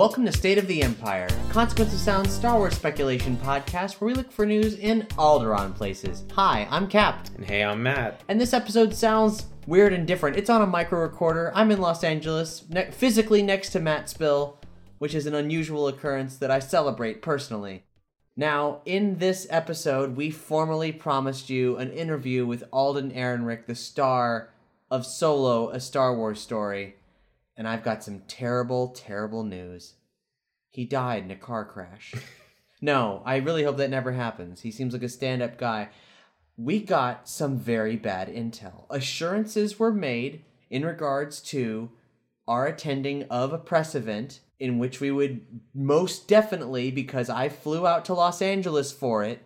Welcome to State of the Empire, Consequence of Sound Star Wars speculation podcast where we look for news in Alderaan places. Hi, I'm Cap. And hey, I'm Matt. And this episode sounds weird and different. It's on a micro recorder. I'm in Los Angeles, ne- physically next to Matt Spill, which is an unusual occurrence that I celebrate personally. Now, in this episode, we formally promised you an interview with Alden Ehrenreich, the star of Solo, a Star Wars story. And I've got some terrible, terrible news. He died in a car crash. no, I really hope that never happens. He seems like a stand up guy we got some very bad intel. Assurances were made in regards to our attending of a press event in which we would most definitely, because I flew out to Los Angeles for it,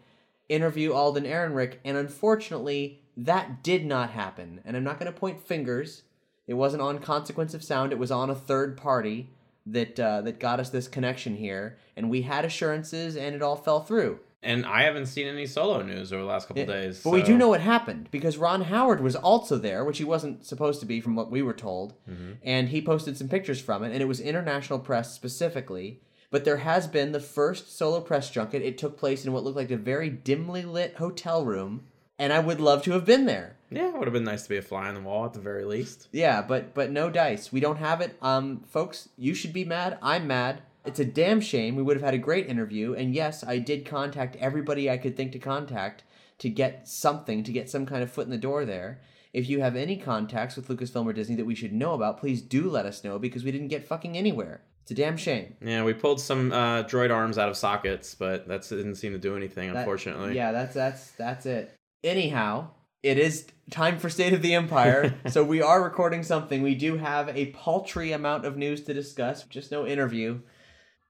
interview Alden Ehrenreich, and unfortunately, that did not happen. And I'm not going to point fingers. It wasn't on Consequence of Sound. It was on a third party that uh, that got us this connection here, and we had assurances, and it all fell through. And I haven't seen any solo news over the last couple Yeah, days. But we do know what happened because Ron Howard was also there, which he wasn't supposed to be from what we were told. Mm-hmm. And he posted some pictures from it, and it was international press specifically. But there has been the first solo press junket. It took place in what looked like a very dimly lit hotel room, and I would love to have been there. Yeah, it would have been nice to be a fly on the wall at the very least. Yeah, but but no dice. We don't have it. Um, folks, you should be mad. I'm mad. It's a damn shame. We would have had a great interview, and yes, I did contact everybody I could think to contact to get something, to get some kind of foot in the door there. If you have any contacts with Lucasfilm or Disney that we should know about, please do let us know because we didn't get fucking anywhere. It's a damn shame. Yeah, we pulled some uh, droid arms out of sockets, but that didn't seem to do anything, That- unfortunately. Yeah, that's that's that's it. Anyhow, it is time for State of the Empire. so we are recording something. We do have a paltry amount of news to discuss, just no interview.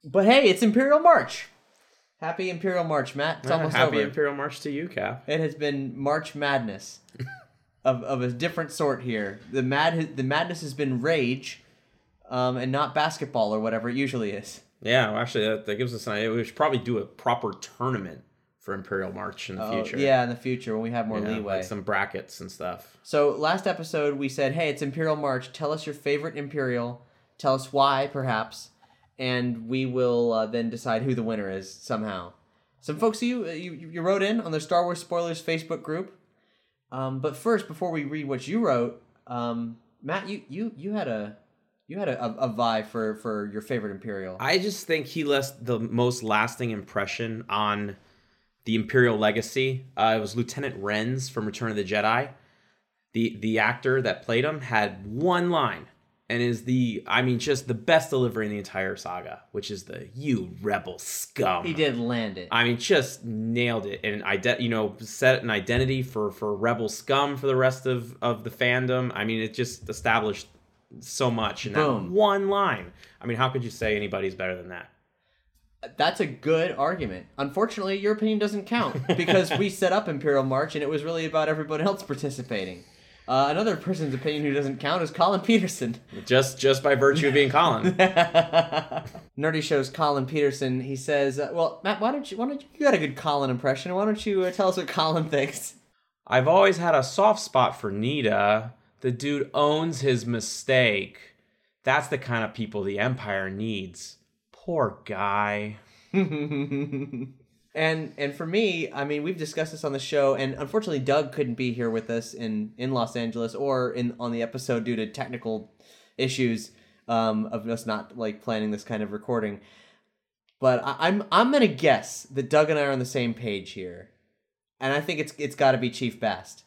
But hey, it's Imperial March. Happy Imperial March, Matt. It's Yeah, almost happy over. Imperial March to you, Cap. it has been March Madness of, of a different sort here. The mad the madness has been rage, um, and not basketball or whatever it usually is. Yeah, well, actually, that, that gives us an idea. We should probably do a proper tournament for Imperial March in the Oh, future. yeah, in the future when we have more You know, leeway. like some brackets and stuff. So last episode we said, "Hey, it's Imperial March. Tell us your favorite Imperial. Tell us why, perhaps, and we will uh, then decide who the winner is somehow." Some folks you you you wrote in on the Star Wars spoilers Facebook group. Um, but first, before we read what you wrote, um, Matt, you you you had a you had a, a, a vibe for for your favorite Imperial. I just think he left the most lasting impression on the Imperial legacy. Uh, it was Lieutenant Renz from Return of the Jedi. The the actor that played him had one line, and is the I mean just the best delivery in the entire saga, which is the "You rebel scum." he did land it. I mean, just nailed it, and ide- you know, set an identity for for rebel scum for the rest of of the fandom. I mean, it just established so much in that one line. I mean, how could you say anybody's better than that? That's a good argument. Unfortunately, your opinion doesn't count because we set up Imperial March and it was really about everybody else participating. Uh, another person's opinion who doesn't count is Colin Peterson. Just just by virtue of being Colin. Nerdy shows Colin Peterson. He says, uh, "Well, Matt, why don't you? Why don't you? You got a good Colin impression. Why don't you uh, tell us what Colin thinks?" I've always had a soft spot for Needa. The dude owns his mistake. That's the kind of people the Empire needs. Poor guy. And and for me, I mean, we've discussed this on the show, and unfortunately, Doug couldn't be here with us in in Los Angeles or in on the episode due to technical issues um, of us not like planning this kind of recording. But I, I'm I'm gonna guess that Doug and I are on the same page here, and I think it's it's got to be Chief Bast.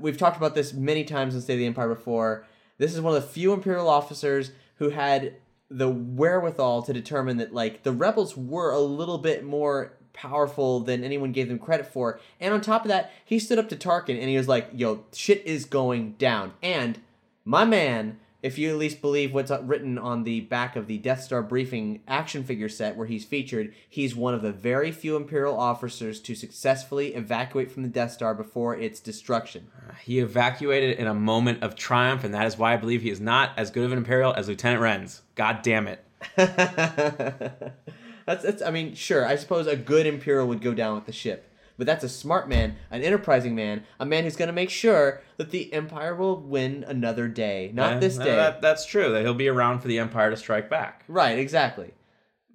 We've talked about this many times in State of the Empire before. This is one of the few Imperial officers who had the wherewithal to determine that like the rebels were a little bit more powerful than anyone gave them credit for. And on top of that, he stood up to Tarkin and he was like, "Yo, shit is going down." And my man, if you at least believe what's written on the back of the Death Star briefing action figure set where he's featured, he's one of the very few Imperial officers to successfully evacuate from the Death Star before its destruction. Uh, he evacuated in a moment of triumph, and that is why I believe he is not as good of an Imperial as Lieutenant Renz. God damn it. that's, that's, I mean, sure, I suppose a good Imperial would go down with the ship. But that's a smart man, an enterprising man, a man who's going to make sure that the Empire will win another day. Not this day. that- that's true. That he'll be around for the Empire to strike back. Right, exactly.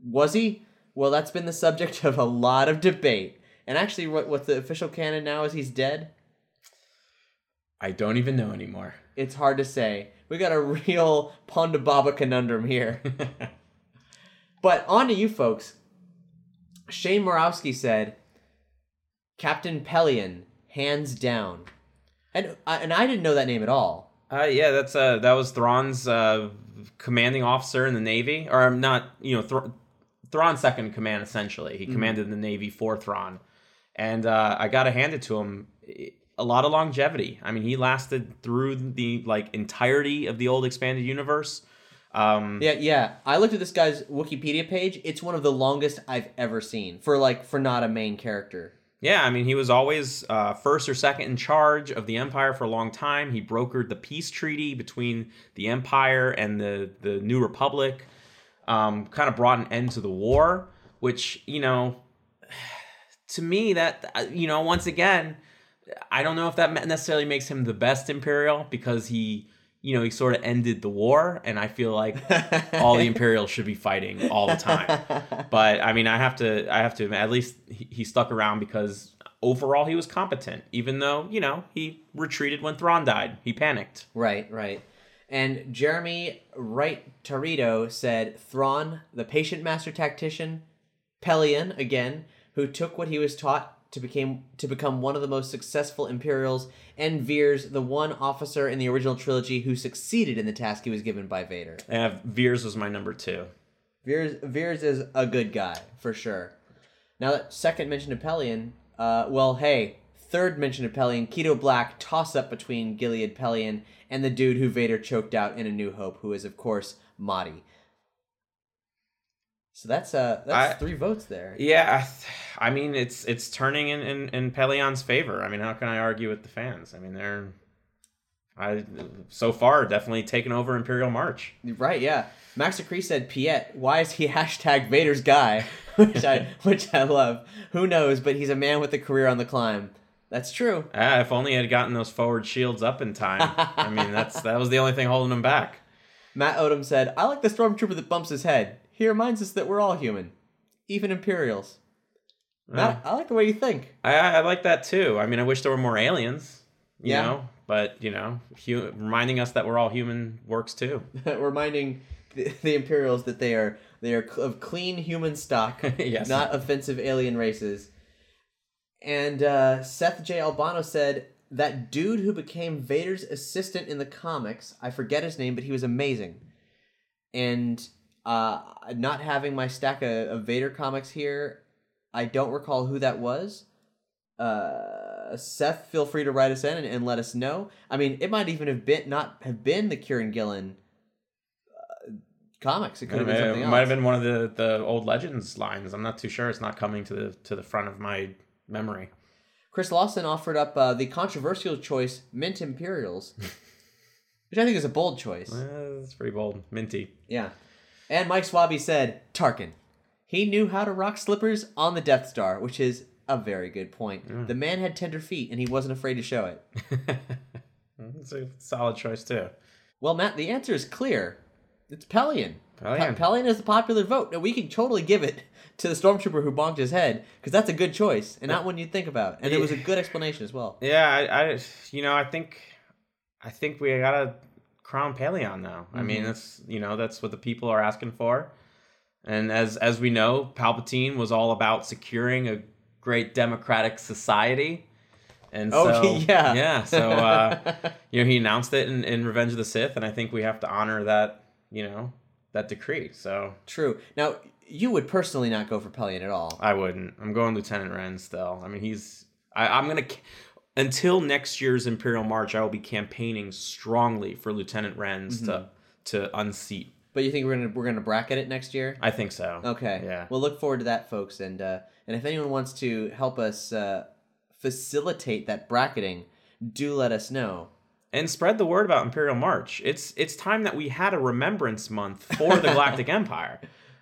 Was he? Well, that's been the subject of a lot of debate. And actually, what, what the official canon now is he's dead? I don't even know anymore. It's hard to say. We got a real Ponda Baba conundrum here. but on to you folks. Shane Morawski said, Captain Pellaeon, hands down. And, I- and I didn't know that name at all. Uh, yeah, that's uh, that was Thrawn's uh, commanding officer in the Navy, or I'm not, you know, Thr- Thrawn's second command. Essentially, he commanded the Navy for Thrawn, and uh, I got to hand it to him. A lot of longevity. I mean, he lasted through the like entirety of the old expanded universe. Um, Yeah, yeah. I looked at this guy's Wikipedia page. It's one of the longest I've ever seen for like for not a main character. Yeah, I mean, he was always uh, first or second in charge of the Empire for a long time. He brokered the peace treaty between the Empire and the, the New Republic, um, kind of brought an end to the war, which, you know, to me, that, uh, you know, once again, I don't know if that necessarily makes him the best Imperial because he, you know, he sort of ended the war, and I feel like all the Imperials should be fighting all the time. But I mean, I have to, I have to. At least he, he stuck around because overall he was competent, even though you know he retreated when Thrawn died. He panicked. Right, right. And Jeremy Wright Torito said Thrawn, the patient master tactician, Pellaeon again, who took what he was taught to became to become one of the most successful Imperials, and Veers, the one officer in the original trilogy who succeeded in the task he was given by Vader. And Veers was my number two. Veers Veers is a good guy for sure. Now that second mention of Pellaeon, uh, well, hey, third mention of Pellaeon, Keto Black toss up between Gilead Pellaeon and the dude who Vader choked out in A New Hope, who is of course Motti. So that's uh that's I- three votes there. Yeah, I, th- I mean it's it's turning in, in in Pellaeon's favor. I mean, how can I argue with the fans? I mean, they're I so far definitely taken over Imperial March. Right, yeah. Max Acree said Piett, why is he hashtag Vader's guy? which I which I love. Who knows, but he's a man with a career on the climb. That's true. Ah, if only I had gotten those forward shields up in time. I mean, that's that was the only thing holding him back. Matt Odom said, I like the stormtrooper that bumps his head. He reminds us that we're all human. Even Imperials. I like the way you think. I, I like that too. I mean, I wish there were more aliens. You Yeah. know, but you know, hu- reminding us that we're all human works too. Reminding the, the Imperials that they are they are of clean human stock, Yes. not offensive alien races. And uh, Seth J. Albano said that dude who became Vader's assistant in the comics, I forget his name, but he was amazing. And uh, not having my stack of, of Vader comics here, I don't recall who that was. Uh, Seth, feel free to write us in and, and let us know. I mean, it might even have been not have been the Kieran Gillen uh, comics. It could have been something it else. might have been one of the the old legends lines. I'm not too sure. It's not coming to the to the front of my memory. Chris Lawson offered up uh, the controversial choice Mint Imperials, which I think is a bold choice. Eh, That's pretty bold, minty. Yeah. And Mike Swabby said Tarkin. He knew how to rock slippers on the Death Star, which is a very good point. Mm. The man had tender feet, and he wasn't afraid to show it. It's a solid choice too. Well, Matt, the answer is clear. It's Pellaeon. Pellaeon. Pe- Pellaeon is the popular vote. Now, we can totally give it to the stormtrooper who bonked his head, because that's a good choice, and not one you'd think about. And it was a good explanation as well. Yeah, I, I you know, I think, I think we gotta crown Pellaeon now. I Mm-hmm. mean, that's you know, that's what the people are asking for. And as as we know, Palpatine was all about securing a great democratic society. And Oh, so, yeah. yeah. So uh, you know, he announced it in, in Revenge of the Sith, and I think we have to honor that. You know, that decree. So True. Now, you would personally not go for Pellaeon at all. I wouldn't. I'm going Lieutenant Renz still. I mean, he's. I, I'm gonna until next year's Imperial March. I will be campaigning strongly for Lieutenant Renz to Mm-hmm. to unseat. But you think we're gonna we're gonna bracket it next year? I think so. Okay. Yeah. We'll look forward to that, folks. And uh, and if anyone wants to help us uh, facilitate that bracketing, do let us know. and spread the word about Imperial March. It's it's time that we had a remembrance month for the Galactic Empire.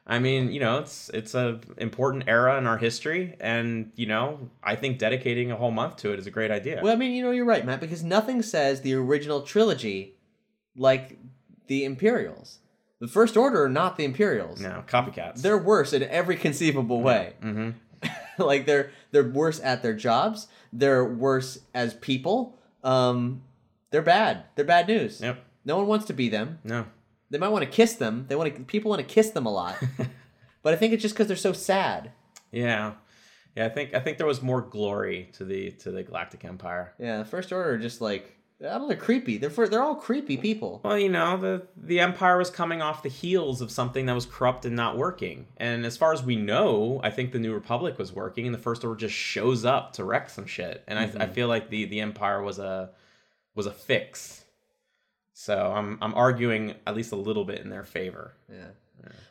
I mean, you know, it's it's a important era in our history, and you know, I think dedicating a whole month to it is a great idea. Well, I mean, you know, you're right, Matt, because nothing says the original trilogy like the Imperials. The First Order are not the Imperials. no copycats. They're worse in every conceivable way. hmm like they're they're worse at their jobs. They're worse as people. Um, they're bad. They're bad news. Yep. No one wants to be them. No. They might want to kiss them. They want to. People want to kiss them a lot. but I think it's just because they're so sad. Yeah. Yeah, I think I think there was more glory to the to the Galactic Empire. Yeah, the First Order are just like I don't know. They're creepy. They're for, they're all creepy people. Well, you know, the the empire was coming off the heels of something that was corrupt and not working. And as far as we know, I think the New Republic was working, and the First Order just shows up to wreck some shit. And I, I mm-hmm. feel like the the empire was a was a fix. So I'm I'm arguing at least a little bit in their favor. Yeah.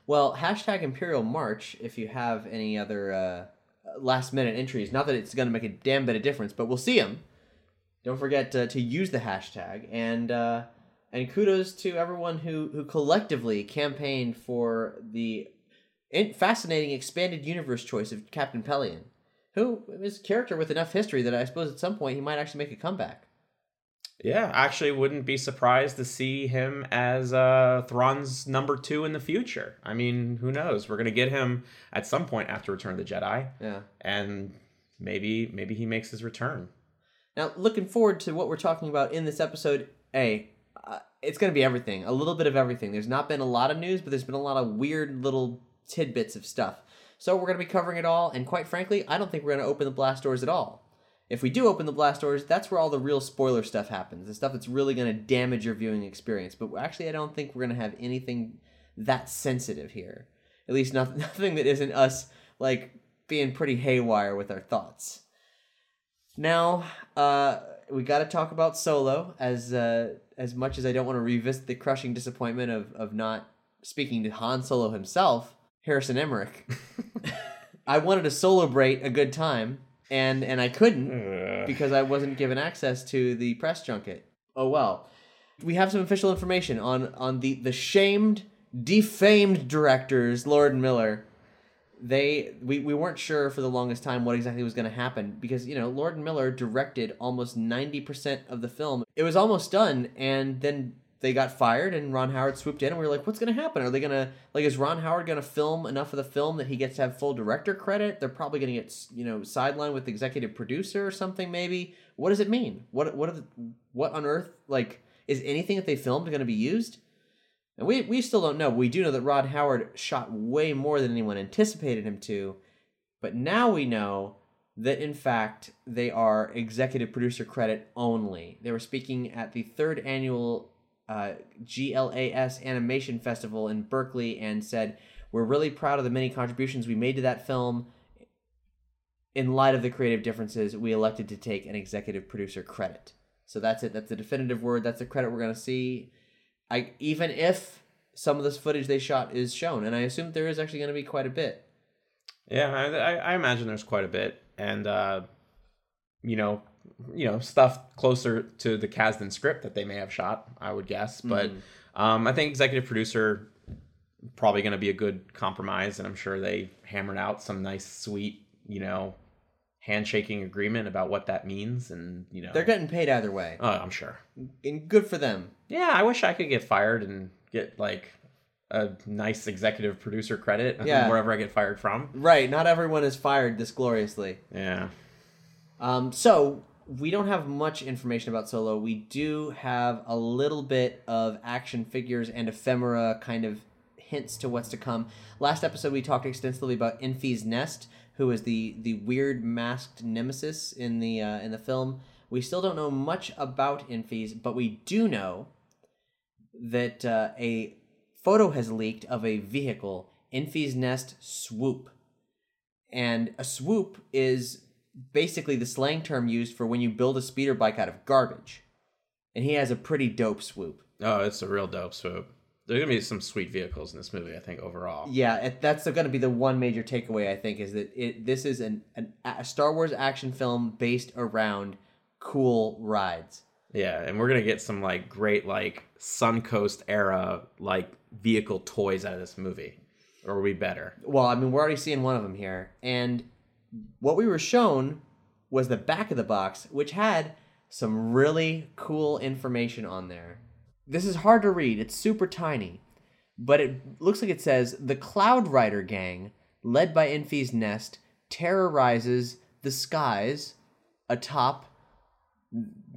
Well, hashtag Imperial March. If you have any other uh, last minute entries, not that it's going to make a damn bit of difference, but we'll see them. Don't forget to, to use the hashtag and uh, and kudos to everyone who who collectively campaigned for the in- fascinating expanded universe choice of Captain Pellaeon, who is a character with enough history that I suppose at some point he might actually make a comeback. Yeah, I actually wouldn't be surprised to see him as uh, Thrawn's number two in the future. I mean, who knows? We're gonna get him at some point after Return of the Jedi, Yeah. and maybe maybe he makes his return. Now, looking forward to what we're talking about in this episode. A, uh, it's going to be everything, a little bit of everything. There's not been a lot of news, but there's been a lot of weird little tidbits of stuff. So we're going to be covering it all, and quite frankly, I don't think we're going to open the blast doors at all. If we do open the blast doors, that's where all the real spoiler stuff happens, the stuff that's really going to damage your viewing experience. But actually, I don't think we're going to have anything that sensitive here. At least not, nothing that isn't us like being pretty haywire with our thoughts. Now, uh, we got to talk about Solo. As uh, as much as I don't want to revisit the crushing disappointment of of not speaking to Han Solo himself, Harrison Emmerich. I wanted to celebrate a good time, and and I couldn't because I wasn't given access to the press junket. Oh well. We have some official information on on the the shamed, defamed directors, Lord and Miller they we, we weren't sure for the longest time what exactly was going to happen because you know lord and miller directed almost 90% of the film it was almost done and then they got fired and ron howard swooped in and we were like what's going to happen are they going to like is ron howard going to film enough of the film that he gets to have full director credit they're probably going to get you know sidelined with executive producer or something maybe what does it mean what what are the, what on earth like is anything that they filmed going to be used and we, we still don't know. We do know that Ron Howard shot way more than anyone anticipated him to. But now we know that, in fact, they are executive producer credit only. They were speaking at the third annual uh, GLAS Animation Festival in Berkeley and said, We're really proud of the many contributions we made to that film. In light of the creative differences, we elected to take an executive producer credit. So that's it. That's the definitive word. That's the credit we're going to see. I even if some of this footage they shot is shown, and I assume there is actually going to be quite a bit. Yeah, I, I imagine there's quite a bit, and uh, you know, you know, stuff closer to the Kasdan script that they may have shot. I would guess, but um, I think executive producer probably going to be a good compromise, and I'm sure they hammered out some nice, sweet, you know, handshaking agreement about what that means, and you know, They're getting paid either way, Oh, I'm sure. and good for them. Yeah, I wish I could get fired and get like a nice executive producer credit Yeah. wherever I get fired from. Right? Not everyone is fired this gloriously. Yeah. Um, so we don't have much information about Solo. We do have a little bit of action figures and ephemera kind of hints to what's to come. Last episode we talked extensively about Enfys Nest, who is the the weird masked nemesis in the uh, in the film. We still don't know much about Enfys, but we do know that uh, a photo has leaked of a vehicle, Enfys Nest Swoop. And a swoop is basically the slang term used for when you build a speeder bike out of garbage. And he has a pretty dope swoop. Oh, it's a real dope swoop. There's gonna be some sweet vehicles in this movie, I think, overall. Yeah, it, that's to be the one major takeaway I think is that it this is an, an a Star Wars action film based around cool rides. Yeah, and we're gonna get some like great like Suncoast era like vehicle toys out of this movie, or are we better? Well, I mean, we're already seeing one of them here, and what we were shown was the back of the box, which had some really cool information on there. This is hard to read; it's super tiny, but it looks like it says the Cloud Rider gang, led by Enfys Nest, terrorizes the skies atop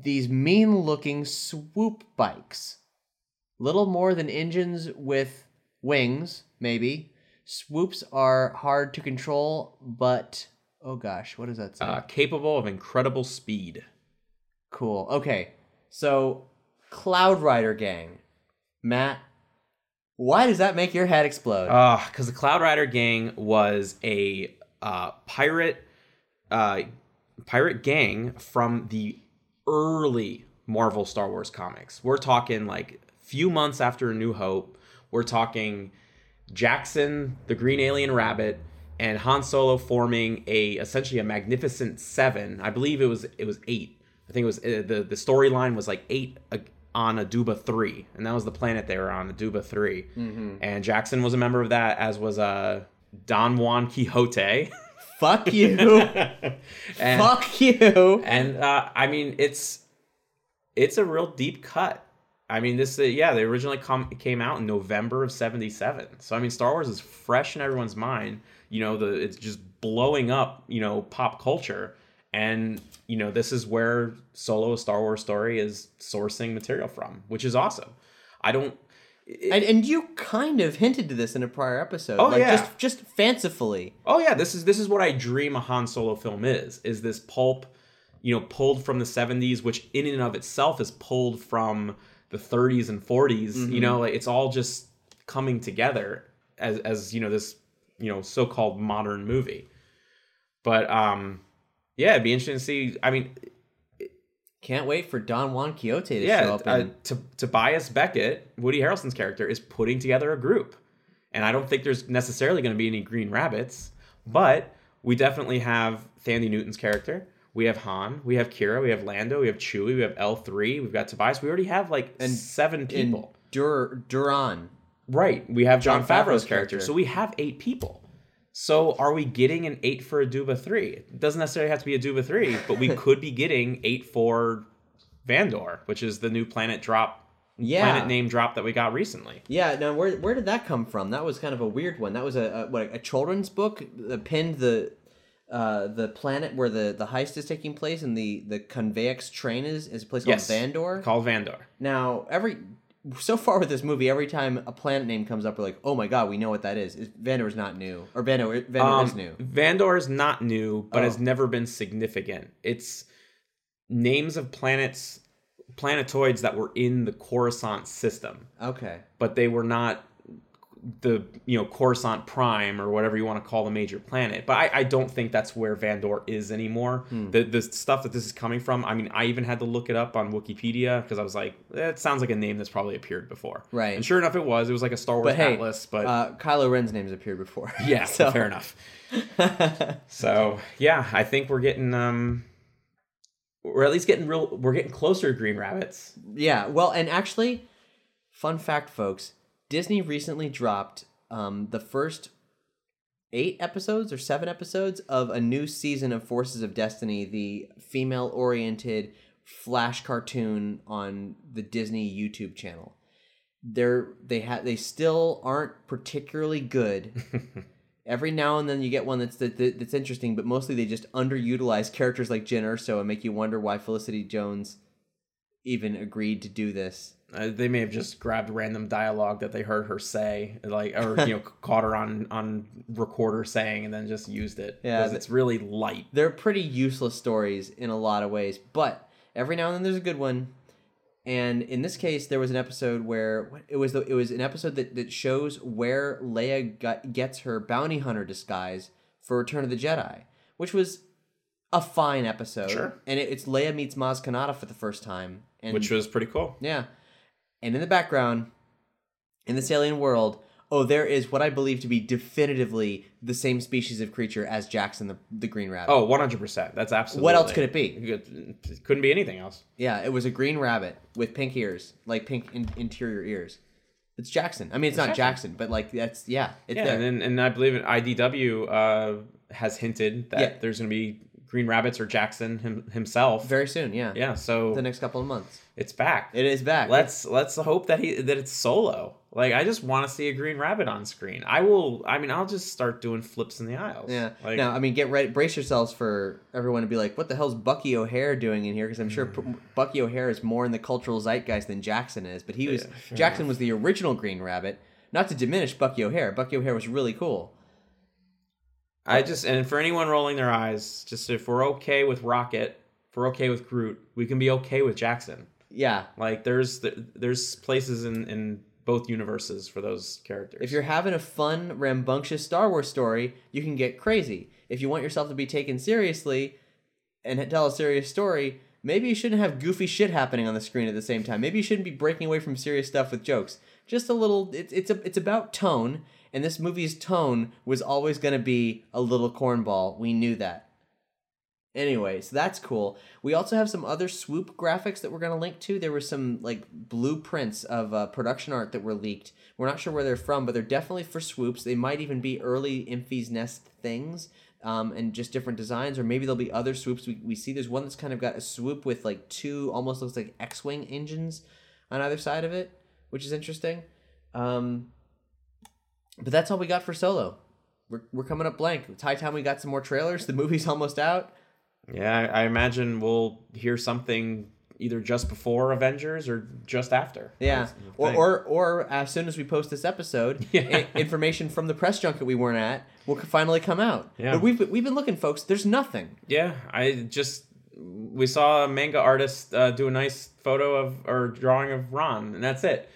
these mean-looking swoop bikes. Little more than engines with wings, maybe. Swoops are hard to control, but oh gosh, what does that say? Uh, capable of incredible speed. cool. Okay, so Cloud Rider Gang, Matt. Why does that make your head explode? Ah, because the Cloud Rider gang was a uh, pirate, uh, pirate gang from the early Marvel Star Wars comics. We're talking like few months after A New Hope. We're talking Jaxxon, the Green Alien Rabbit, and Han Solo forming a essentially a Magnificent Seven. I believe it was it was eight. I think it was uh, the the storyline was like eight uh, on Aduba three, and that was the planet they were on, Aduba 3 And Jaxxon was a member of that, as was uh Don-Wan Kihotay. Fuck you. and, Fuck you. and uh, I mean, it's it's a real deep cut. I mean, this uh, yeah, they originally come came out in November of '77. So I mean, Star Wars is fresh in everyone's mind. You know, the it's just blowing up. You know, pop culture, and you know, this is where Solo: A Star Wars Story is sourcing material from, which is awesome. I don't. it- And, and you kind of hinted to this in a prior episode. Oh, like yeah. Just, just fancifully. Oh yeah, this is this is what I dream a Han Solo film is. Is this pulp, you know, pulled from the 70s, which in and of itself is pulled from the 30s and 40s. Mm-hmm. You know, like it's all just coming together as as you know this you know so-called modern movie. But um yeah, it'd be interesting to see. I mean, Can't wait for Don-Wan Kihotay to yeah, show up. uh, And, to Tobias Beckett, Woody Harrelson's character, is putting together a group, and I don't think there's necessarily going to be any Green Rabbits, but we definitely have Thandie Newton's character. We have Han, we have Qi'ra, we have Lando, we have Chewie, we have L three, we've got Tobias. We already have like and seven people. Dur- Duran. Right. We have John, Jon Favreau's Favreau's character. character. So we have eight people. So are we getting an eight for Aduba 3? It doesn't necessarily have to be Aduba 3, but we could be getting eight for Vandor, which is the new planet drop, Yeah. planet name drop that we got recently. Yeah, now where where did that come from? That was kind of a weird one. That was a, a what a children's book that pinned the uh, the planet where the, the heist is taking place and the the Conveyex train is is a place called Vandor. Called Vandor. Now every so far with this movie, every time a planet name comes up, we're like, oh my god, we know what that is. Is Vandor is not new, or Vandor Vandor is Um, new. Vandor is not new, but Oh. has never been significant. It's names of planets, planetoids that were in the Coruscant system. Okay. but they were not the you know Coruscant Prime or whatever you want to call the major planet. But I, I don't think that's where Vandor is anymore. Hmm. The the stuff that this is coming from. I mean, I even had to look it up on Wikipedia because I was like, that sounds like a name that's probably appeared before. Right. And sure enough, it was. It was like a Star Wars But hey, atlas. But uh, Kylo Ren's name's appeared before. yeah, so fair enough. so yeah, I think we're getting um. We're at least getting real. We're getting closer to Green Rabbits. Yeah, well, and actually, fun fact, folks, Disney recently dropped um, the first eight episodes or seven episodes of a new season of Forces of Destiny, the female-oriented flash cartoon on the Disney YouTube channel. They're they have they still aren't particularly good. Every now and then you get one that's that, that- that's interesting, but mostly they just underutilize characters like Jyn Erso and make you wonder why Felicity Jones even agreed to do this. Uh, they may have just grabbed random dialogue that they heard her say, like, or you know, caught her on on recorder saying, and then just used it. Yeah, because it's really light. They're pretty useless stories in a lot of ways, but every now and then there's a good one. And in this case, there was an episode where it was the, it was an episode that, that shows where Leia got, gets her bounty hunter disguise for Return of the Jedi, which was a fine episode. Sure. And it, it's Leia meets Maz Kanata for the first time, and which was pretty cool. yeah. And in the background, in this alien world, oh, there is what I believe to be definitively the same species of creature as Jaxxon the, the Green Rabbit. Oh, 100%. That's absolutely. What else could it be? It couldn't be anything else. Yeah, it was a green rabbit with pink ears, like pink in- interior ears. It's Jaxxon. I mean, it's not Jaxxon, but like that's yeah, it's Yeah, there. and, and I believe IDW uh, has hinted that Yeah. there's going to be Green Rabbits or Jaxxon him, himself. Very soon, yeah. yeah, so The next couple of months. it's back. It is back. Let's let's hope that he that it's solo. Like I just want to see a Green Rabbit on screen. I will. I mean, I'll just start doing flips in the aisles. Yeah. Like, now, I mean, get ready, brace yourselves for everyone to be like, "What the hell's Bucky O'Hare doing in here?" Because I'm sure hmm. P- Bucky O'Hare is more in the cultural zeitgeist than Jaxxon is. But he was Jaxxon was the original Green Rabbit. Not to diminish Bucky O'Hare. Bucky O'Hare was really cool. I just and for anyone rolling their eyes, just if we're okay with Rocket, if we're okay with Groot, we can be okay with Jaxxon. Yeah. Like there's there's places in in both universes for those characters. If you're having a fun, rambunctious Star Wars story, you can get crazy. If you want yourself to be taken seriously and tell a serious story, maybe you shouldn't have goofy shit happening on the screen at the same time. Maybe you shouldn't be breaking away from serious stuff with jokes. Just a little. It's it's a, it's about tone, and this movie's tone was always going to be a little cornball. We knew that. Anyway, so that's cool. We also have some other swoop graphics that we're going to link to. There were some like blueprints of uh, production art that were leaked. We're not sure where they're from, but they're definitely for swoops. They might even be early Enfys Nest things um, and just different designs, or maybe there'll be other swoops. We, we see there's one that's kind of got a swoop with like two almost looks like X Wing engines on either side of it, which is interesting. Um, but that's all we got for Solo. We're, we're coming up blank. It's high time we got some more trailers. The movie's almost out. yeah, I, I imagine we'll hear something either just before Avengers or just after. Yeah, or, or or as soon as we post this episode, Yeah. i- information from the press junket we weren't at will finally come out. Yeah. but we've we've been looking, folks. There's nothing. Yeah, I just we saw a manga artist uh, do a nice photo of or drawing of Ron, and that's it.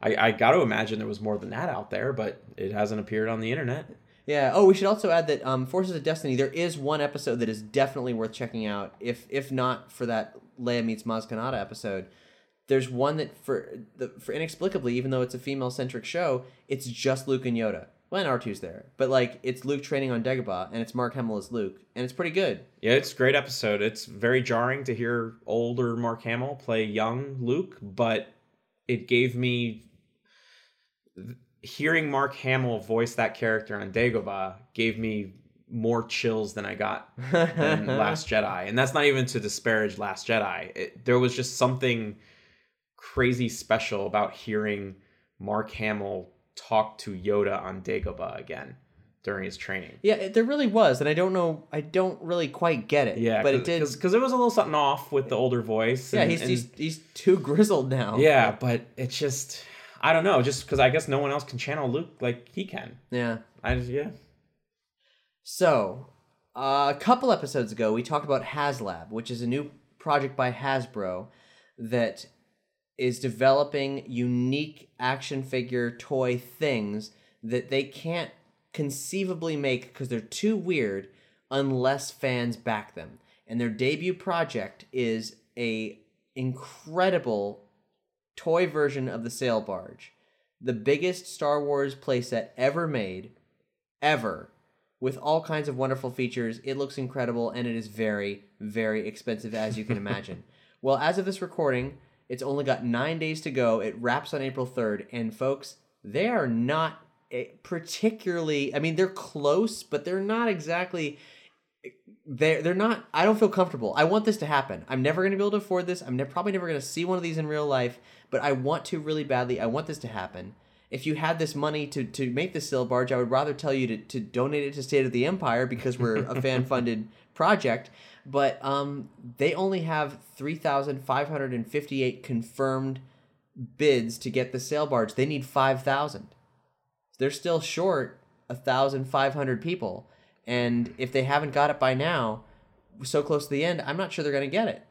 I, I got to imagine there was more than that out there, but it hasn't appeared on the internet. Yeah. Oh, we should also add that um, Forces of Destiny. There is one episode that is definitely worth checking out. If if not for that Leia meets Maz Kanata episode, there's one that for the for inexplicably, even though it's a female centric show, it's just Luke and Yoda. Well, and R2's there, but like it's Luke training on Dagobah, and it's Mark Hamill as Luke, and it's pretty good. Yeah, it's a great episode. It's very jarring to hear older Mark Hamill play young Luke, but it gave me hearing Mark Hamill voice that character on Dagobah gave me more chills than I got in Last Jedi, and that's not even to disparage Last Jedi. It, there was just something crazy special about hearing Mark Hamill talk to Yoda on Dagobah again during his training. Yeah, it, there really was, and I don't know, I don't really quite get it. Yeah, but it did. because there was a little something off with the older voice. Yeah, and- he's, and- he's he's too grizzled now. yeah, but it's just I don't know, just because I guess no one else can channel Luke like he can. Yeah. I just, yeah, So, uh, a couple episodes ago, we talked about HasLab, which is a new project by Hasbro that is developing unique action figure toy things that they can't conceivably make because they're too weird unless fans back them. And their debut project is a incredible toy version of the sail barge, the biggest Star Wars playset ever made, ever, with all kinds of wonderful features. It looks incredible and it is very, very expensive, as you can imagine. well, as of this recording, it's only got nine days to go. It wraps on April 3rd, and folks, they are not eh, particularly, I mean, they're close, but they're not exactly they're they're not i don't feel comfortable i want this to happen i'm never going to be able to afford this i'm ne- probably never going to see one of these in real life but i want to really badly i want this to happen if you had this money to to make the sail barge i would rather tell you to, to donate it to state of the empire because we're a fan funded project but um they only have 3558 confirmed bids to get the sail barge. They need 5,000. They're still short 1,500 people. And if they haven't got it by now, so close to the end, I'm not sure they're going to get it.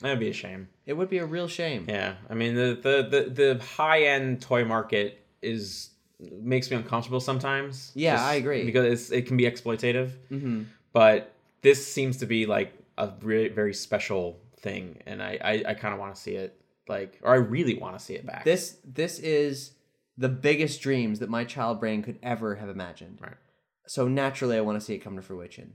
That'd be a shame. It would be a real shame. Yeah, I mean the the the, the high end toy market is makes me uncomfortable sometimes. Yeah, I agree. because it's, it can be exploitative. Mm-hmm. But this seems to be like a really very special thing, and I I, I kind of want to see it like, or I really want to see it back. This this is the biggest dreams that my child brain could ever have imagined. Right. So naturally, I want to see it come to fruition.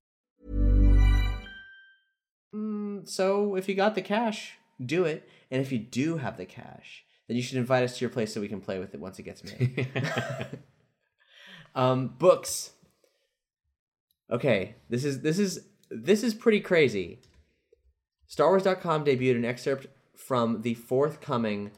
So if you got the cash, do it. And if you do have the cash, then you should invite us to your place so we can play with it once it gets made. um, books. Okay, this is this is this is pretty crazy. StarWars.com debuted an excerpt from the forthcoming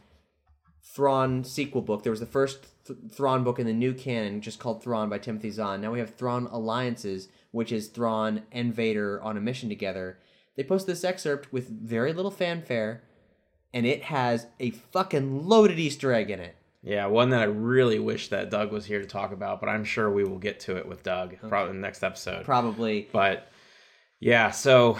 Thrawn sequel book. There was the first Th- Thrawn book in the new canon, just called Thrawn by Timothy Zahn. Now we have Thrawn Alliances, which is Thrawn and Vader on a mission together. They posted this excerpt with very little fanfare, and it has a fucking loaded Easter egg in it. yeah, one that I really wish that Doug was here to talk about, but I'm sure we will get to it with Doug probably in the next episode. Probably. But yeah, so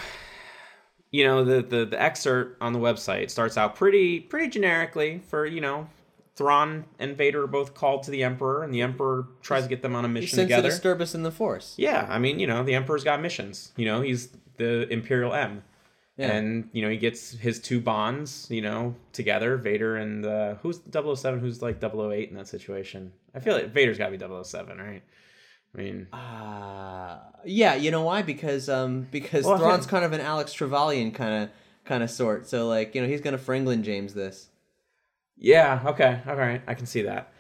you know the, the the excerpt on the website starts out pretty pretty generically for you know Thrawn and Vader are both called to the Emperor, and the Emperor tries to get them on a He mission sends a together. disturbance in the Force. Yeah, I mean, you know, the Emperor's got missions. You know, he's the Imperial M. Yeah. And, you know, he gets his two bonds, you know, together, Vader and uh who's 007, who's like 008 in that situation. I feel like Vader's got to be 007, right? I mean, Uh, yeah, you know why? Because um, because Well, Thrawn's kind of an Alec Trevelyan kind of kind of sort. So like, you know, he's gonna Franklin James this. yeah, okay, all right, I can see that.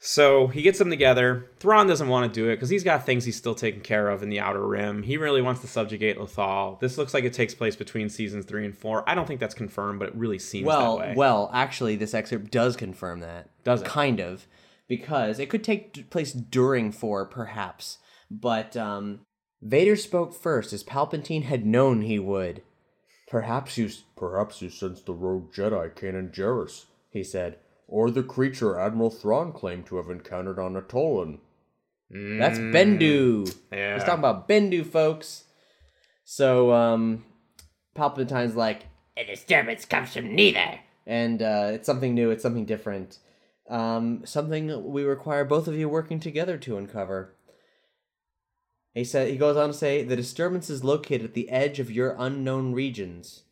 So he gets them together. Thrawn doesn't want to do it because he's got things he's still taking care of in the Outer Rim. He really wants to subjugate Lothal. This looks like it takes place between seasons three and four. I don't think that's confirmed, but it really seems Well, that way. well, actually, this excerpt does confirm that. Does it? Kind of, because it could take place during four, perhaps. But um, Vader spoke first, as Palpatine had known he would. Perhaps you, perhaps you sensed the rogue Jedi Kanan Jarrus, he said, or the creature Admiral Thrawn claimed to have encountered on Atollon. That's Bendu. Yeah. He's talking about Bendu, folks. So, um, Palpatine's like, a disturbance comes from neither. And uh, it's something new, it's something different. Um, something we require both of you working together to uncover. He said he goes on to say the disturbance is located at the edge of your unknown regions.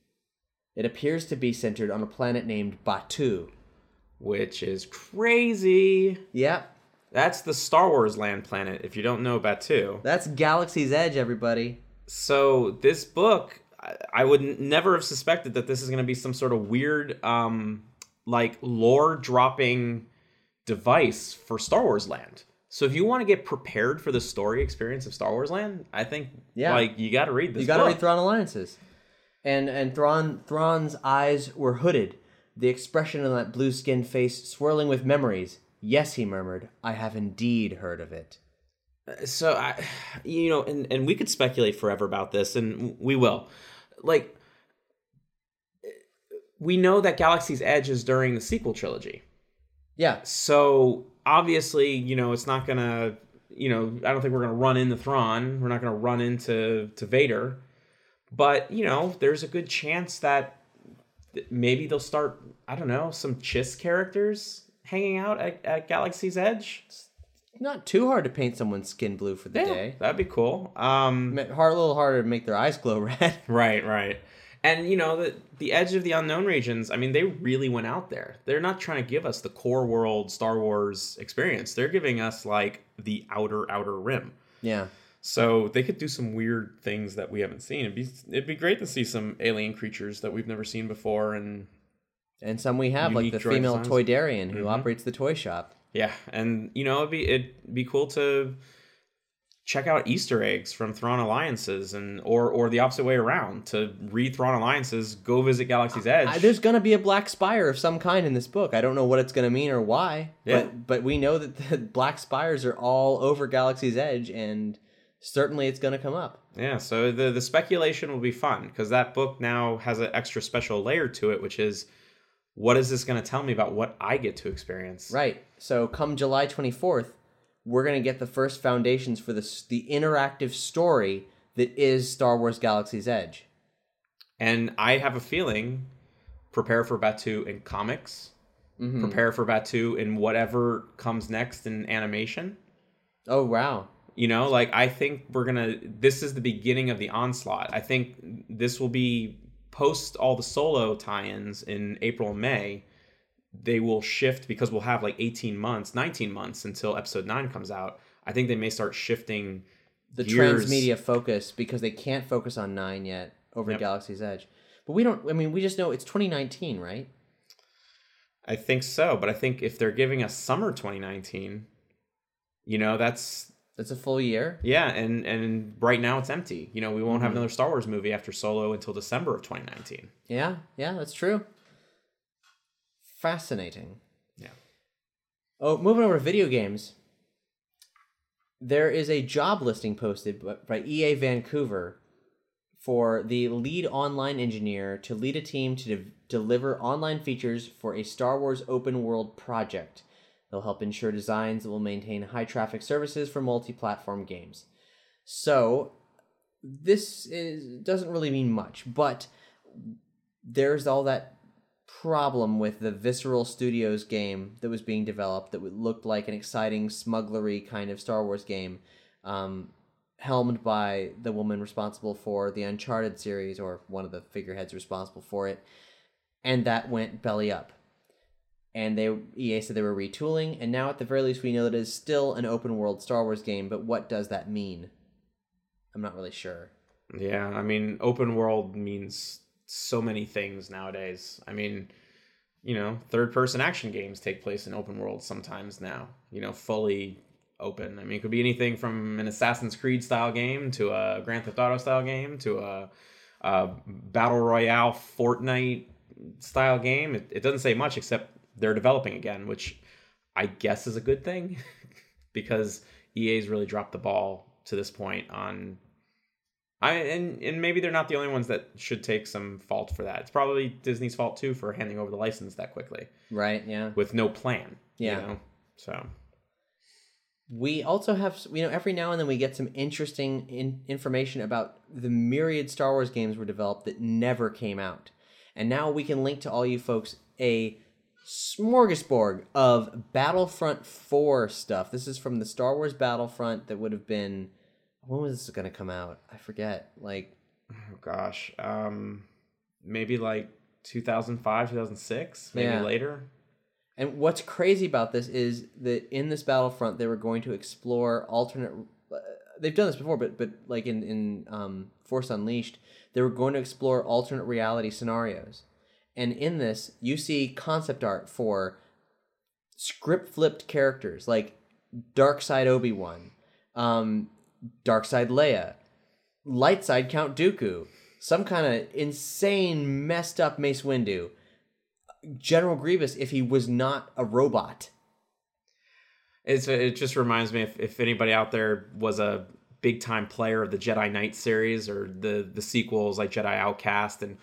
It appears to be centered on a planet named Batuu. Which is crazy. Yep, That's the Star Wars land planet, if you don't know Batuu. that's Galaxy's Edge, everybody. So this book, I, would never have suspected that this is going to be some sort of weird, um, like lore dropping device for Star Wars land. So if you want to get prepared for the story experience of Star Wars land, I think Yeah. like you got to read this. You got to read Thrawn Alliances. And and Thrawn Thrawn's eyes were hooded, the expression on that blue-skinned face swirling with memories. Yes, he murmured, I have indeed heard of it. Uh, so I, you know, and and we could speculate forever about this, and we will. Like, we know that Galaxy's Edge is during the sequel trilogy, Yeah, so obviously, you know, it's not gonna, you know, I don't think we're gonna run into Thrawn. We're not gonna run into to Vader, But you know, there's a good chance that th- maybe they'll start. I don't know, some Chiss characters hanging out at, at Galaxy's Edge. Not too hard to paint someone's skin blue for the day. that'd be cool. Um, Hard, a little harder to make their eyes glow red. Right, right. And you know, the the edge of the unknown regions, I mean, they really went out there. They're not trying to give us the core world Star Wars experience. They're giving us like the outer outer rim. yeah. So they could do some weird things that we haven't seen. It'd be it'd be great to see some alien creatures that we've never seen before and And some we have, like the female designs. Toydarian who mm-hmm. operates the toy shop. yeah, and you know, it'd be it'd be cool to check out Easter eggs from Thrawn alliances and or or the opposite way around to read Thrawn alliances, go visit Galaxy's Edge. I, there's gonna be a black spire of some kind in this book. I don't know what it's gonna mean or why, Yeah. but but we know that the black spires are all over Galaxy's Edge, and certainly it's gonna come up. Yeah, so the the speculation will be fun because that book now has an extra special layer to it, which is what is this going to tell me about what I get to experience? Right. So come July 24th, we're gonna get the first foundations for this the interactive story that is Star Wars Galaxy's Edge. And I have a feeling prepare for Batuu in comics, mm-hmm. prepare for Batuu in whatever comes next in animation. Oh wow. You know, like I think we're gonna. This is the beginning of the onslaught. I think this will be post all the solo tie-ins in April and May. They will shift because we'll have like 18 months, 19 months until episode nine comes out. I think they may start shifting the gears. transmedia focus because they can't focus on nine yet over Yep. Galaxy's Edge. But we don't. I mean, we just know it's 2019, right? I think so, but I think if they're giving us summer 2019, you know, that's That's a full year. yeah, and and right now it's empty. You know, we won't have Mm-hmm. another Star Wars movie after Solo until December of 2019. Yeah, yeah, that's true. Fascinating. Yeah. Oh, moving over to video games. There is a job listing posted by- by EA Vancouver for the lead online engineer to lead a team to de- deliver online features for a Star Wars open world project. They'll help ensure designs that will maintain high traffic services for multi platform games. So, this is, doesn't really mean much, but there's all that problem with the Visceral Studios game that was being developed that looked like an exciting smugglery kind of Star Wars game, um, helmed by the woman responsible for the Uncharted series or one of the figureheads responsible for it, and that went belly up. And they EA said they were retooling, and now at the very least we know that it is still an open world Star Wars game. But what does that mean? I'm not really sure. Yeah, I mean, open world means so many things nowadays. I mean, you know, third person action games take place in open world sometimes now, you know, fully open. I mean, it could be anything from an Assassin's Creed style game to a Grand Theft Auto style game to a, a Battle Royale Fortnite style game. It, it doesn't say much except they're developing again, which I guess is a good thing because EA's really dropped the ball to this point on I and and maybe they're not the only ones that should take some fault for that. It's probably Disney's fault too for handing over the license that quickly Right? Yeah. with no plan. Yeah. You know? So We also have, you know, every now and then we get some interesting in- information about the myriad Star Wars games were developed that never came out. And now we can link to all you folks a smorgasbord of Battlefront 4 stuff. This is from the Star Wars Battlefront that would have been. When was this going to come out? I forget. Like, oh gosh. Um maybe like 2005, 2006, maybe Yeah. later. And what's crazy about this is that in this Battlefront, they were going to explore alternate. Uh, they've done this before, but but like in in um, Force Unleashed, they were going to explore alternate reality scenarios. And in this, you see concept art for script flipped characters like Dark Side Obi Wan, um, Dark Side Leia, Light Side Count Dooku, some kind of insane messed up Mace Windu. General Grievous if he was not a robot. It's it just reminds me if, if anybody out there was a big time player of the Jedi Knight series or the the sequels like Jedi Outcast and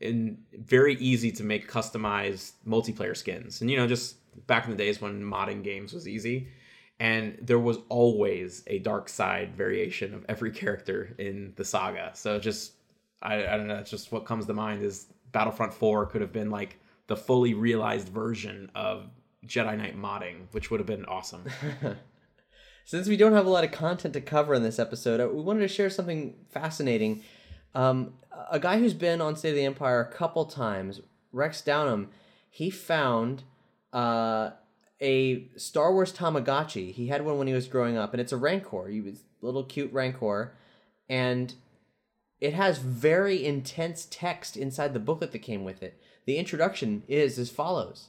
and very easy to make customized multiplayer skins. And you know, just back in the days when modding games was easy. And there was always a dark side variation of every character in the saga. So just I, I don't know. It's just what comes to mind is Battlefront 4 could have been like the fully realized version of Jedi Knight modding, which would have been awesome. Since we don't have a lot of content to cover in this episode, uh, we wanted to share something fascinating. Um, a guy who's been on State of the Empire a couple times, Rex Downham, he found uh, a Star Wars Tamagotchi. He had one when he was growing up, and it's a Rancor. He was little cute Rancor, and it has very intense text inside the booklet that came with it. The introduction is as follows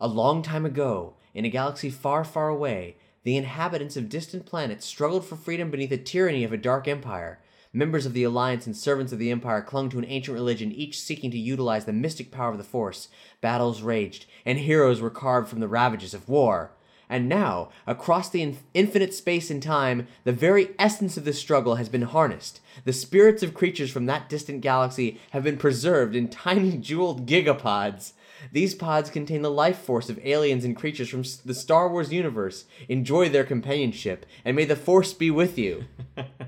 A long time ago, in a galaxy far, far away, the inhabitants of distant planets struggled for freedom beneath the tyranny of a dark empire. Members of the Alliance and servants of the Empire clung to an ancient religion, each seeking to utilize the mystic power of the Force. Battles raged, and heroes were carved from the ravages of war. And now, across the in- infinite space and time, the very essence of this struggle has been harnessed. The spirits of creatures from that distant galaxy have been preserved in tiny jeweled gigapods. These pods contain the life force of aliens and creatures from the Star Wars universe. Enjoy their companionship, and may the Force be with you.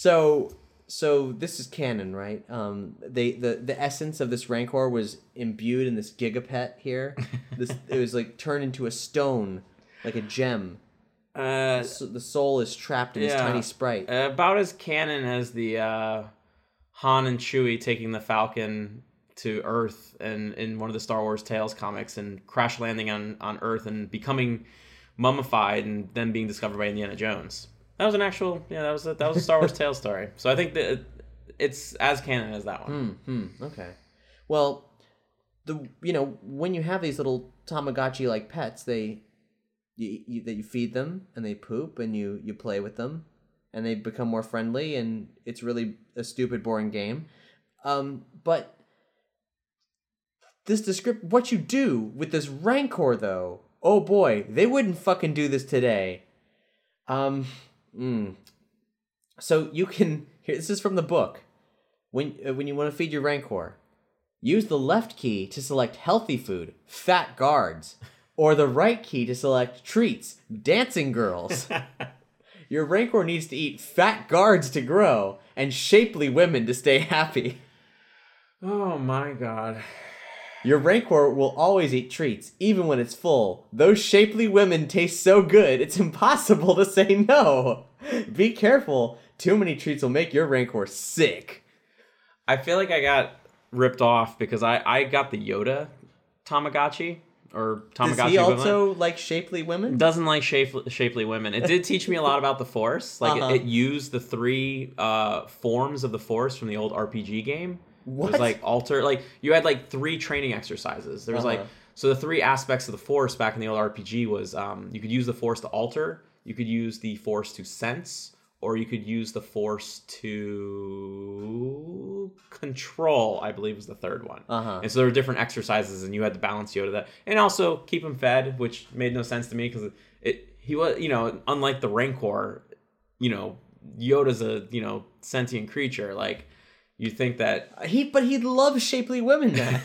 so, so this is canon, right? Um, they the the essence of this Rancor was imbued in this Gigapet here. This it was like turned into a stone, like a gem. Uh, So the soul is trapped in this tiny sprite. about as canon as the uh, Han and Chewie taking the Falcon to Earth and in one of the Star Wars Tales comics and crash landing on on Earth and becoming mummified and then being discovered by Indiana Jones. That was an actual yeah that was a, that was a Star Wars Tales story. So I think that it's as canon as that one. Hmm. Okay. Well, the you know when you have these little Tamagotchi like pets, they you, you that you feed them and they poop and you you play with them and they become more friendly and it's really a stupid boring game. Um, but this descript what you do with this Rancor though. Oh boy, they wouldn't fucking do this today. Um, mm. so you can here. This is from the book when uh, when you want to feed your rancor use the left key to select healthy food fat guards or the right key to select treats dancing girls your rancor needs to eat fat guards to grow and shapely women to stay happy Oh my god. Your rancor will always eat treats even when it's full those shapely women taste so good it's impossible to say no be careful too many treats will make your rancor sick I feel like I got ripped off because I I got the Yoda Tamagotchi or Tamagotchi does he also like shapely women doesn't like shapely, shapely women. It did teach me a lot about the Force. Like Uh-huh. it, it used the three uh, forms of the Force from the old RPG game. What? was like alter. Like you had like three training exercises. There was like Uh-huh. so the three aspects of the Force back in the old RPG was um, you could use the Force to alter, you could use the Force to sense, or you could use the Force to control. I believe was the third one. Uh-huh. And so there were different exercises, and you had to balance Yoda that, and also keep him fed, which made no sense to me because it he was you know unlike the Rancor, you know Yoda's a you know sentient creature. Like you think that He, but he loves shapely women now.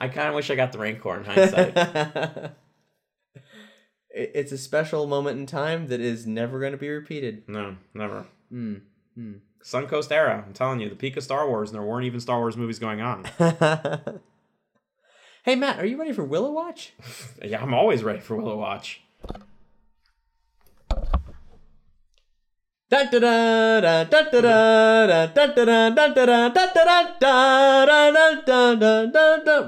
I kind of wish I got the Rancor in hindsight. It's a special moment in time that is never going to be repeated. no, never. Hmm, Suncoast era. I'm telling you, the peak of Star Wars, and there weren't even Star Wars movies going on. hey Matt, are you ready for Willow Watch? yeah, I'm always ready for Willow Watch.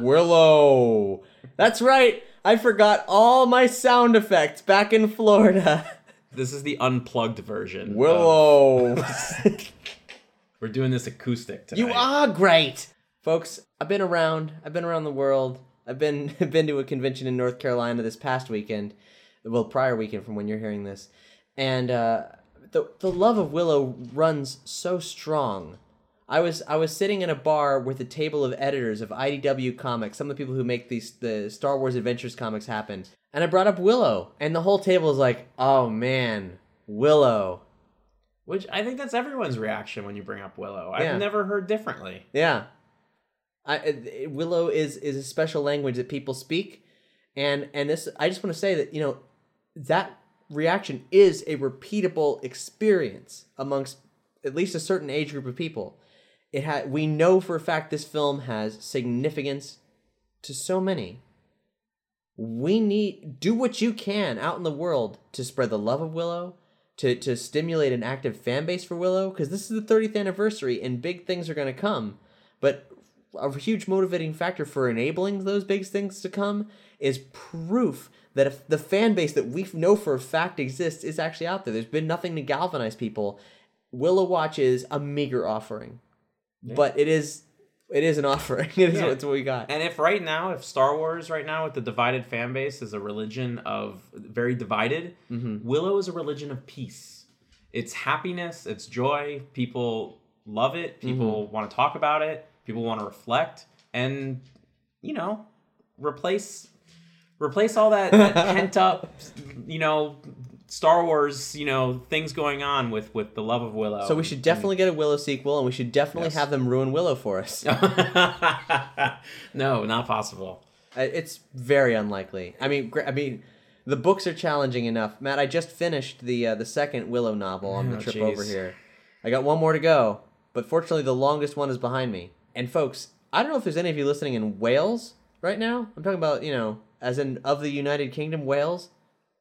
Willow. That's right. I forgot all my sound effects back in Florida. This is the unplugged version. of- Willow. we're doing this acoustic tonight. You are great, folks. I've been around. I've been around the world. I've been been to a convention in North Carolina this past weekend, well, prior weekend from when you're hearing this, and uh, the the love of Willow runs so strong. I was I was sitting in a bar with a table of editors of IDW comics, some of the people who make these the Star Wars Adventures comics happen, and I brought up Willow, and the whole table is like, "Oh man, Willow." Which I think that's everyone's reaction when you bring up Willow. I've never heard differently. Yeah. I, uh, Willow is is a special language that people speak, and and this I just want to say that you know that reaction is a repeatable experience amongst at least a certain age group of people. It had we know for a fact this film has significance to so many. We need do what you can out in the world to spread the love of Willow, to to stimulate an active fan base for Willow because this is the 30th anniversary and big things are going to come. But a huge motivating factor for enabling those big things to come is proof that if the fan base that we know for a fact exists is actually out there. There's been nothing to galvanize people. Willow Watch is a meager offering, but it is it is an offering. It is Yeah. it's what we got. And if right now, if Star Wars right now with the divided fan base is a religion of very divided, Mm-hmm. Willow is a religion of peace. It's happiness, it's joy. People love it. People Mm-hmm. want to talk about it. People want to reflect, and you know, replace replace all that, that pent up, you know, Star Wars, you know, things going on with with the love of Willow. so we should definitely get a Willow sequel, and we should definitely Yes. have them ruin Willow for us. no, not possible. It's very unlikely. I mean, I mean, the books are challenging enough. Matt, I just finished the uh, the second Willow novel on the Oh, trip jeez. over here. I got one more to go, but fortunately, the longest one is behind me. And folks, I don't know if there's any of you listening in Wales right now. I'm talking about you know, as in of the United Kingdom, Wales.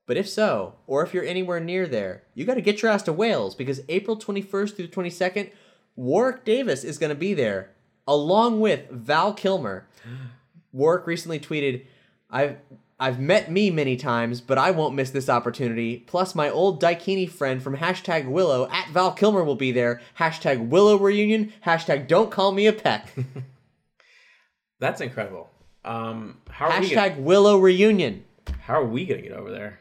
But if so, or if you're anywhere near there, you got to get your ass to Wales because April 21st through 22nd, Warwick Davis is going to be there, along with Val Kilmer. Warwick recently tweeted, "I've I've met me many times, but I won't miss this opportunity. Plus, my old Daikini friend from hashtag Willow at Val Kilmer will be there. Hashtag Willow reunion. Hashtag Don't call me a peck. That's incredible. Um, how are we? Gonna, hashtag Willow reunion. how are we gonna get over there?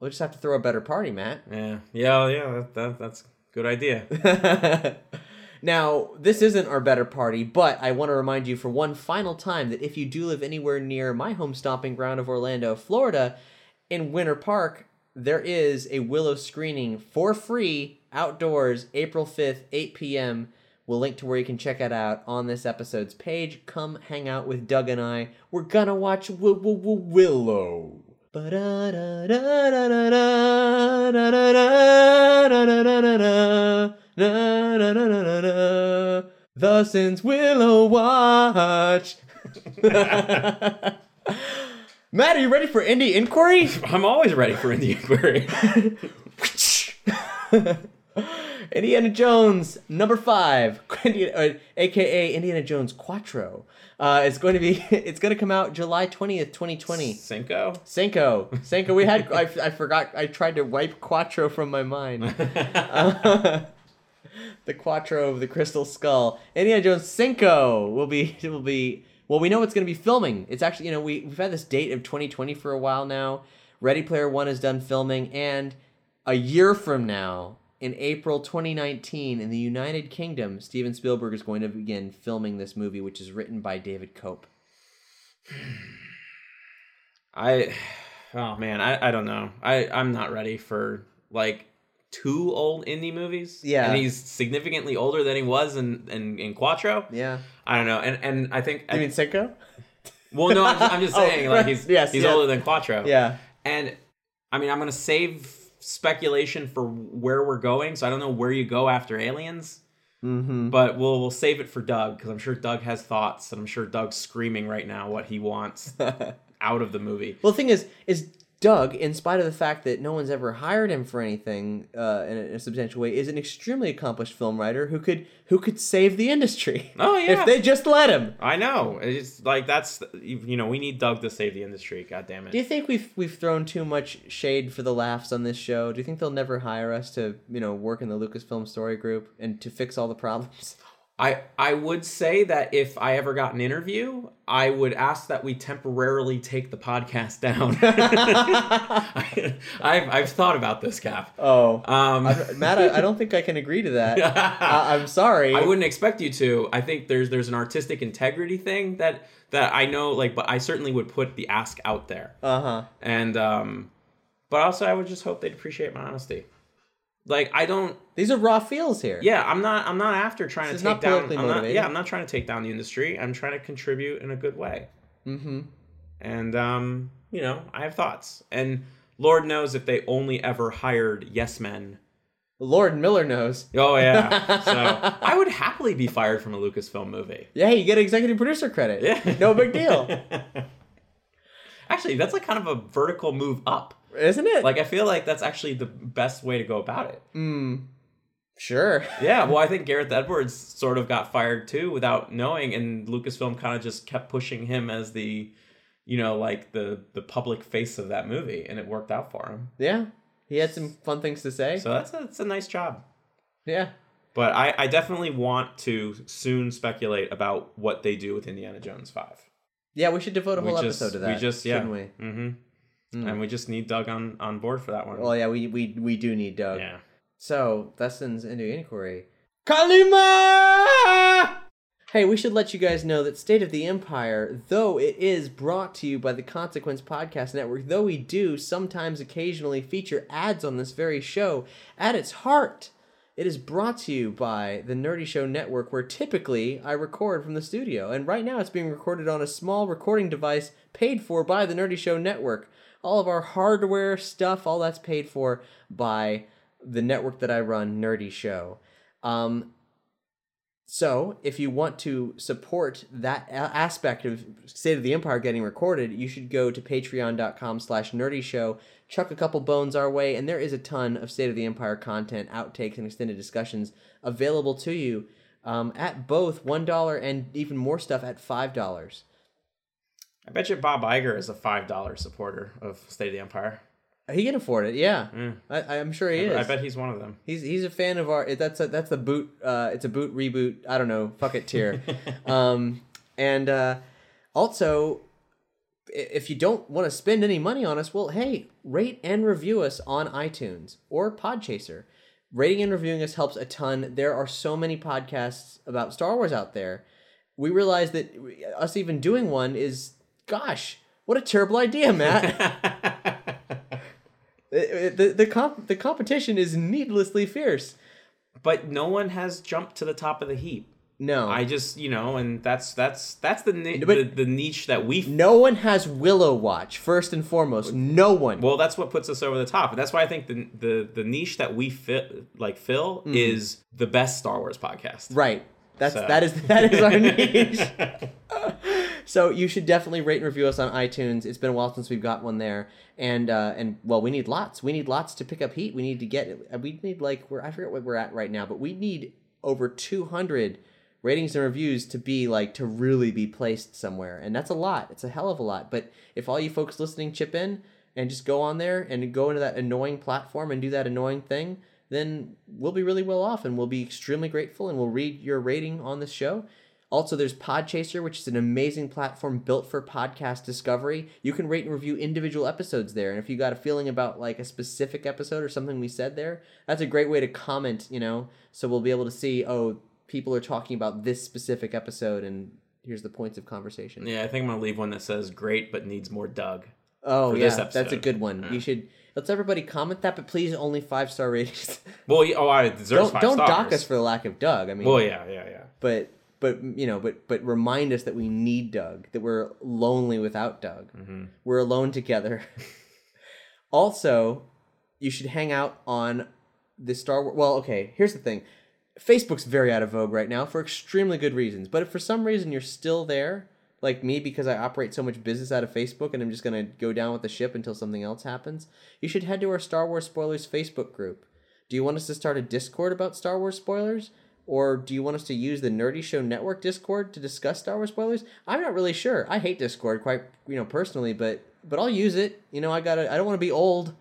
We'll just have to throw a better party, Matt. Yeah, yeah, yeah. That, that, that's a good idea. Now, this isn't our better party, but I want to remind you for one final time that if you do live anywhere near my home stomping ground of Orlando, Florida, in Winter Park, there is a Willow screening for free outdoors April 5th, 8 p.m. We'll link to where you can check it out on this episode's page. Come hang out with Doug and I. We're gonna watch w- w- w- Willow. The Sins Willow Watch. Matt, are you ready for indie inquiry? I'm always ready for Indy Inquiry. Indiana Jones number five, Indiana, uh, aka Indiana Jones Quattro, uh, is going to be. It's going to come out July twentieth, twenty twenty. Cinco. Senko, Cinco. We had. I, I forgot. I tried to wipe Quattro from my mind. Uh, the Quattro of the Crystal Skull. Indiana Jones Cinco will be. Will be. Well, we know it's going to be filming. It's actually. You know, we we've had this date of twenty twenty for a while now. Ready Player One is done filming, and a year from now, in April 2019, in the United Kingdom, Steven Spielberg is going to begin filming this movie, which is written by David Koepp. I. Oh man, I, I don't know. I I'm not ready for like two old indie movies. Yeah. and he's significantly older than he was in in, in Quattro. Yeah. I don't know, and and I think You mean Cinco? well, no, I'm just, I'm just Oh, saying like he's yes, he's older than Quattro. Yeah. And I mean, I'm gonna save speculation for where we're going, so I don't know where you go after Aliens. Mm-hmm. But we'll we'll save it for Doug because I'm sure Doug has thoughts, and I'm sure Doug's screaming right now what he wants out of the movie. Well, the thing is, is Doug, in spite of the fact that no one's ever hired him for anything uh, in, a, in a substantial way, is an extremely accomplished film writer who could who could save the industry. Oh, yeah. if they just let him. I know it's like that's you know we need Doug to save the industry. God damn it! Do you think we've we've thrown too much shade for the laughs on this show? Do you think they'll never hire us to you know work in the Lucasfilm Story Group and to fix all the problems? I I would say that if I ever got an interview, I would ask that we temporarily take the podcast down. I, I've I've thought about this, Cap. Oh, Um, Matt, I, I don't think I can agree to that. I, I'm sorry. I wouldn't expect you to. I think there's there's an artistic integrity thing that that I know, like, but I certainly would put the ask out there. Uh huh. And um, but also I would just hope they'd appreciate my honesty. Like I don't. These are raw feels here. Yeah, I'm not. I'm not after trying This to take down. I'm not, yeah, I'm not trying to take down the industry. I'm trying to contribute in a good way. Mm-hmm. And um, you know, I have thoughts, and Lord knows if they only ever hired yes men, Lord Miller knows. Oh yeah. So I would happily be fired from a Lucasfilm movie. Yeah, you get executive producer credit. Yeah. No big deal. Actually, that's like kind of a vertical move up. Isn't it? Like I feel like that's actually the best way to go about it. Sure. Yeah, well, I think Gareth Edwards sort of got fired too without knowing, and Lucasfilm kind of just kept pushing him as the, you know, like the the public face of that movie, and it worked out for him. Yeah. He had some fun things to say. So that's a, that's a nice job. yeah. But I, I definitely want to soon speculate about what they do with Indiana Jones Five. Yeah, we should devote a whole we just, episode to that. We just yeah, shouldn't we? mm-hmm. And we just need Doug on on board for that one. Well, yeah, we we we do need Doug. yeah. So sends into inquiry. Kali Ma! Hey, we should let you guys know that State of the Empire, though it is brought to you by the Consequence Podcast Network, though we do sometimes occasionally feature ads on this very show, at its heart, it is brought to you by the Nerdy Show Network, where typically I record from the studio. And right now it's being recorded on a small recording device paid for by the Nerdy Show Network. All of our hardware stuff, all that's paid for by the network that I run, Nerdy Show. Um, so, if you want to support that aspect of State of the Empire getting recorded, you should go to patreon.com slash nerdy show, chuck a couple bones our way, and there is a ton of State of the Empire content, outtakes, and extended discussions available to you um, at both $1 and even more stuff at $5. I bet you Bob Iger is a five dollar supporter of State of the Empire. He can afford it, yeah. I, I'm sure he is. I bet he's one of them. He's he's a fan of our. That's a that's a boot. Uh, it's a boot reboot. I don't know. Fuck it tier. um, and uh, also, if you don't want to spend any money on us, well, hey, rate and review us on iTunes or Podchaser. Rating and reviewing us helps a ton. There are so many podcasts about Star Wars out there. We realize that us even doing one is, gosh, what a terrible idea, Matt. The the comp- the competition is needlessly fierce. But no one has jumped to the top of the heap. No, I just you know, and that's that's that's the ni- the, the niche that we. no one has Willow Watch first and foremost. No one. Well, that's what puts us over the top, and that's why I think the the the niche that we fit like fill mm-hmm. is the best Star Wars podcast. right. That's So- that is that is our niche. so you should definitely rate and review us on iTunes. It's been a while since we've got one there, and uh, and well, we need lots. We need lots to pick up heat. We need to get. We need like we're I forget what we're at right now, but we need over two hundred ratings and reviews to be like to really be placed somewhere, and that's a lot. It's a hell of a lot. But if all you folks listening chip in and just go on there and go into that annoying platform and do that annoying thing, then we'll be really well off and we'll be extremely grateful and we'll read your rating on this show. Also, there's Podchaser, which is an amazing platform built for podcast discovery. You can rate and review individual episodes there. And if you got a feeling about like a specific episode or something we said there, that's a great way to comment, you know, so we'll be able to see, oh, people are talking about this specific episode and here's the points of conversation. Yeah, I think I'm gonna leave one that says great but needs more Doug. Oh, yeah, that's a good one. You should let's everybody comment that, but please only five star ratings. Well, oh, I deserves don't five don't stars. dock us for the lack of Doug. I mean, Well, yeah, yeah, yeah. but but you know, but but remind us that we need Doug. That we're lonely without Doug. Mm-hmm. We're alone together. also, you should hang out on the Star Wars. Well, okay. Here's the thing. Facebook's very out of vogue right now for extremely good reasons. But if for some reason you're still there, like me, because I operate so much business out of Facebook and I'm just gonna go down with the ship until something else happens, you should head to our Star Wars spoilers Facebook group. Do you want us to start a Discord about Star Wars spoilers? Or do you want us to use the Nerdy Show Network Discord to discuss Star Wars spoilers? I'm not really sure. I hate Discord quite, you know, personally, but but I'll use it. You know, I gotta. I don't want to be old.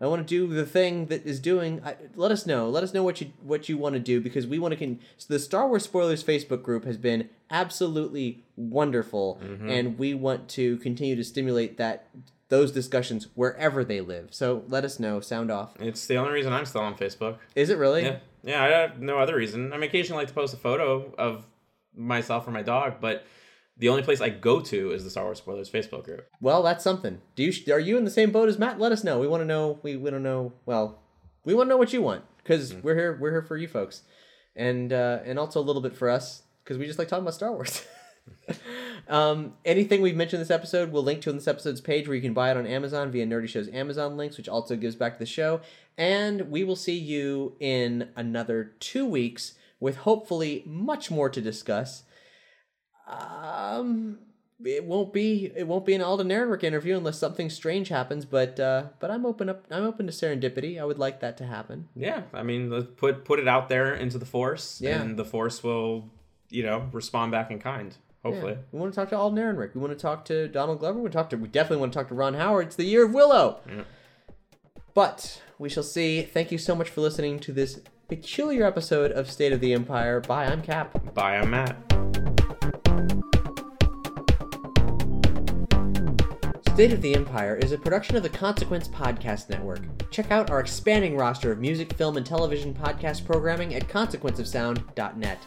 I want to do the thing that is doing. I, let us know. Let us know what you what you want to do because we want to. Con- so the Star Wars spoilers Facebook group has been absolutely wonderful, mm-hmm. and we want to continue to stimulate that those discussions wherever they live. So let us know. Sound off. It's the only reason I'm still on Facebook. Is it really? Yeah, yeah. I have no other reason. I mean, occasionally like to post a photo of myself or my dog, but the only place I go to is the Star Wars spoilers Facebook group. Well, that's something. Do you are you in the same boat as Matt? Let us know. We want to know. We we don't know. Well, we want to know what you want because we're here. We're here for you folks, and uh, and also a little bit for us because we just like talking about Star Wars. Um, anything we've mentioned this episode, we'll link to in this episode's page where you can buy it on Amazon via Nerdy Show's Amazon links, which also gives back to the show. And we will see you in another two weeks with hopefully much more to discuss. Um, it won't be it won't be an Alden Ehrenreich interview unless something strange happens. But uh, but I'm open up I'm open to serendipity. I would like that to happen. Yeah, I mean, let's put put it out there into the force, Yeah. and the force will, you know, respond back in kind. Hopefully. Yeah. We want to talk to Alden Ehrenreich. We want to talk to Donald Glover. We want to talk to. We definitely want to talk to Ron Howard. It's the year of Willow. But we shall see. Thank you so much for listening to this peculiar episode of State of the Empire. Bye. I'm Cap. Bye, I'm Matt. State of the Empire is a production of the Consequence Podcast Network. Check out our expanding roster of music, film, and television podcast programming at consequenceofsound.net.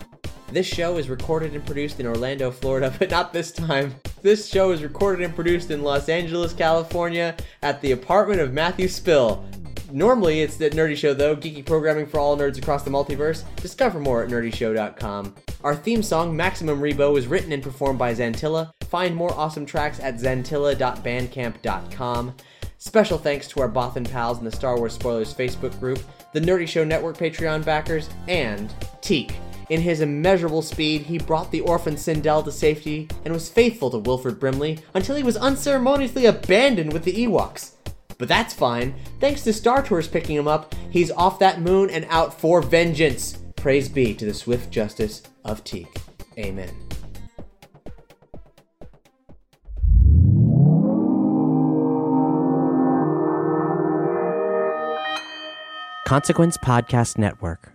This show is recorded and produced in Orlando, Florida, but not this time. This show is recorded and produced in Los Angeles, California, at the apartment of Matthew Spill. Normally, it's the Nerdy Show, though, geeky programming for all nerds across the multiverse. Discover more at nerdyshow.com. Our theme song, Maximum Rebo, was written and performed by Zantilla. Find more awesome tracks at zantilla.bandcamp.com. Special thanks to our Bothan pals in the Star Wars Spoilers Facebook group, the Nerdy Show Network Patreon backers, and Teek. In his immeasurable speed, he brought the orphan Cindel to safety and was faithful to Wilford Brimley until he was unceremoniously abandoned with the Ewoks. But that's fine. Thanks to Star Tours picking him up, he's off that moon and out for vengeance. Praise be to the swift justice of Teek. Amen. Consequence Podcast Network.